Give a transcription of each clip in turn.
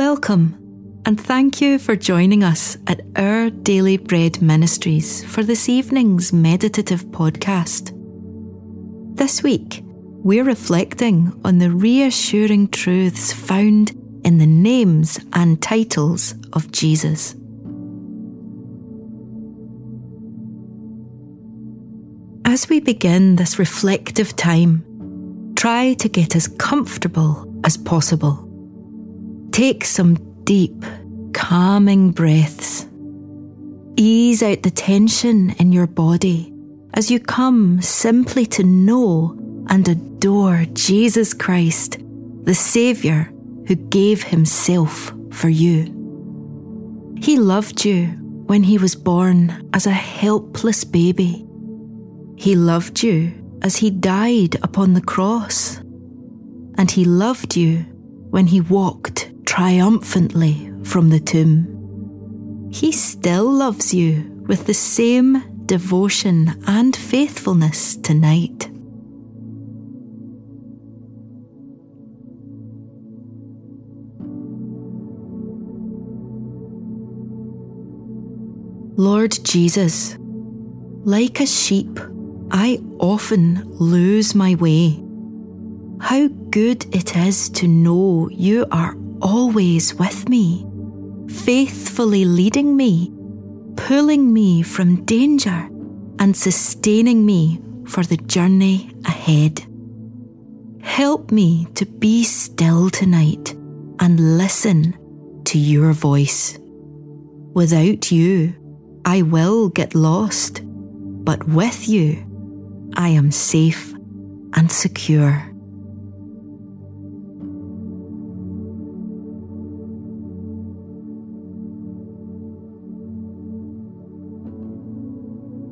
Welcome, and thank you for joining us at Our Daily Bread Ministries for this evening's meditative podcast. This week, we're reflecting on the reassuring truths found in the names and titles of Jesus. As we begin this reflective time, try to get as comfortable as possible. Take some deep, calming breaths. Ease out the tension in your body as you come simply to know and adore Jesus Christ, the Saviour who gave Himself for you. He loved you when He was born as a helpless baby. He loved you as He died upon the cross. And He loved you when He walked triumphantly from the tomb. He still loves you with the same devotion and faithfulness tonight. Lord Jesus, like a sheep, I often lose my way. How good it is to know you are always with me, faithfully leading me, pulling me from danger, and sustaining me for the journey ahead. Help me to be still tonight and listen to your voice. Without you, I will get lost, but with you, I am safe and secure.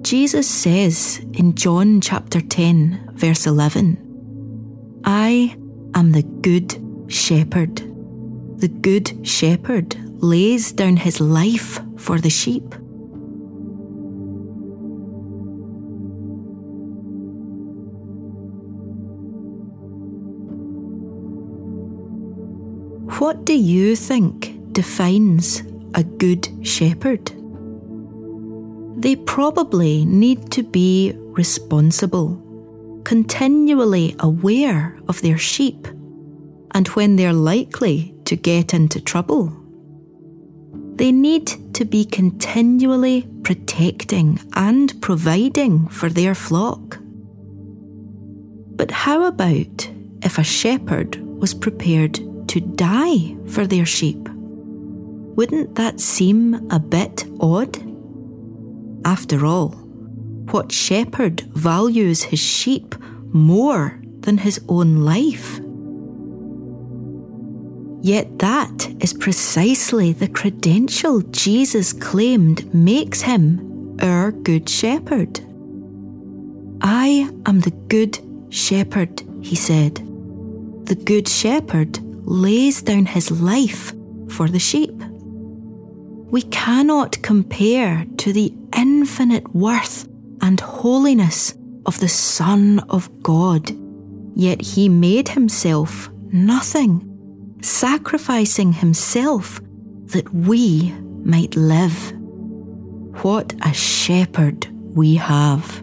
Jesus says in John chapter 10, verse 11, I am the good shepherd. The good shepherd lays down his life for the sheep. What do you think defines a good shepherd? They probably need to be responsible, continually aware of their sheep, and when they're likely to get into trouble. They need to be continually protecting and providing for their flock. But how about if a shepherd was prepared to die for their sheep? Wouldn't that seem a bit odd? After all, what shepherd values his sheep more than his own life? Yet that is precisely the credential Jesus claimed makes him our Good Shepherd. I am the Good Shepherd, he said. The Good Shepherd lays down his life for the sheep. We cannot compare to the infinite worth and holiness of the Son of God. Yet he made himself nothing, sacrificing himself that we might live. What a shepherd we have.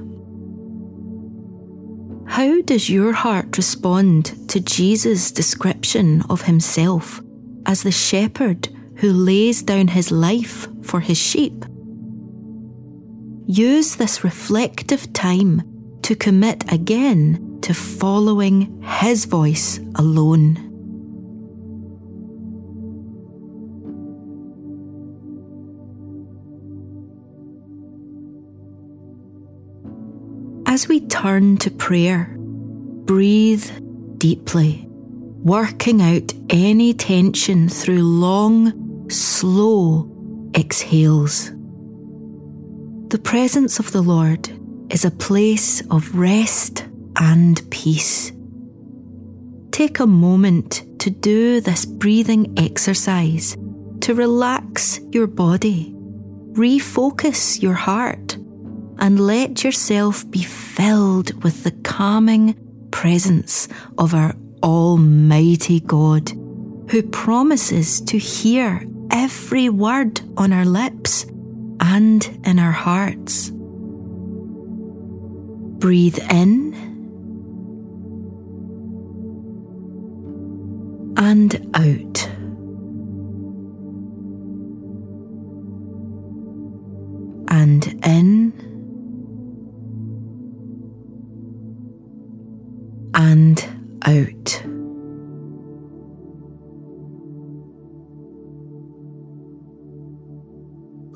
How does your heart respond to Jesus' description of himself as the shepherd who lays down his life for his sheep? Use this reflective time to commit again to following His voice alone. As we turn to prayer, breathe deeply, working out any tension through long, slow exhales. The presence of the Lord is a place of rest and peace. Take a moment to do this breathing exercise to relax your body, refocus your heart, and let yourself be filled with the calming presence of our Almighty God, who promises to hear every word on our lips and in our hearts. Breathe in and out. And in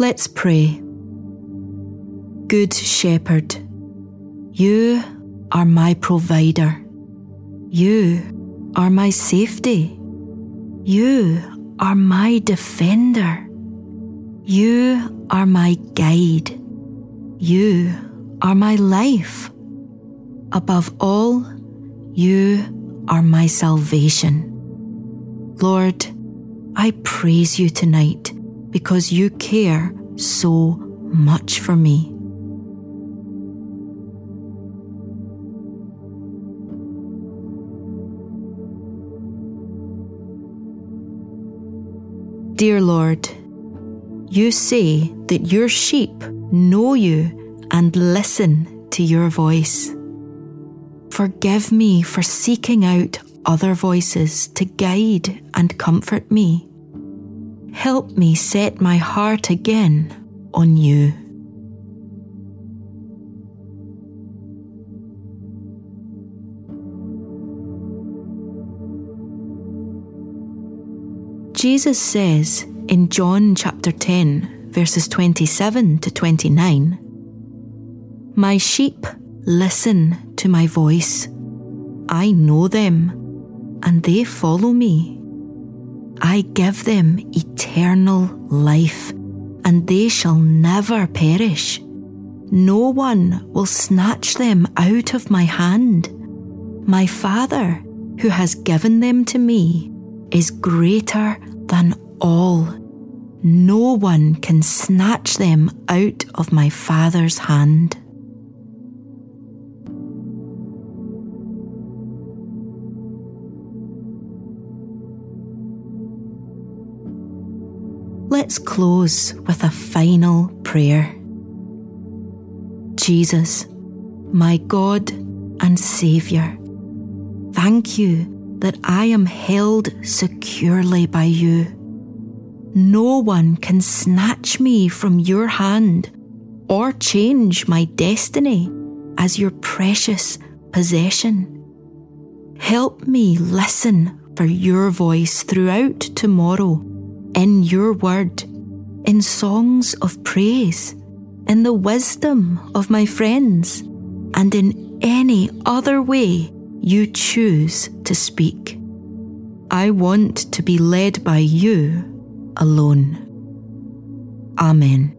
Let's pray. Good Shepherd, you are my provider. You are my safety. You are my defender. You are my guide. You are my life. Above all, you are my salvation. Lord, I praise you tonight because you care so much for me. Dear Lord, you say that your sheep know you and listen to your voice. Forgive me for seeking out other voices to guide and comfort me. Help me set my heart again on you. Jesus says in John chapter 10, verses 27 to 29 My sheep listen to my voice. I know them, and they follow me. I give them eternal life, and they shall never perish. No one will snatch them out of my hand. My Father, who has given them to me, is greater than all. No one can snatch them out of my Father's hand. Let's close with a final prayer. Jesus, my God and Saviour, thank you that I am held securely by you. No one can snatch me from your hand or change my destiny as your precious possession. Help me listen for your voice throughout tomorrow in your word, in songs of praise, in the wisdom of my friends, and in any other way you choose to speak. I want to be led by you alone. Amen.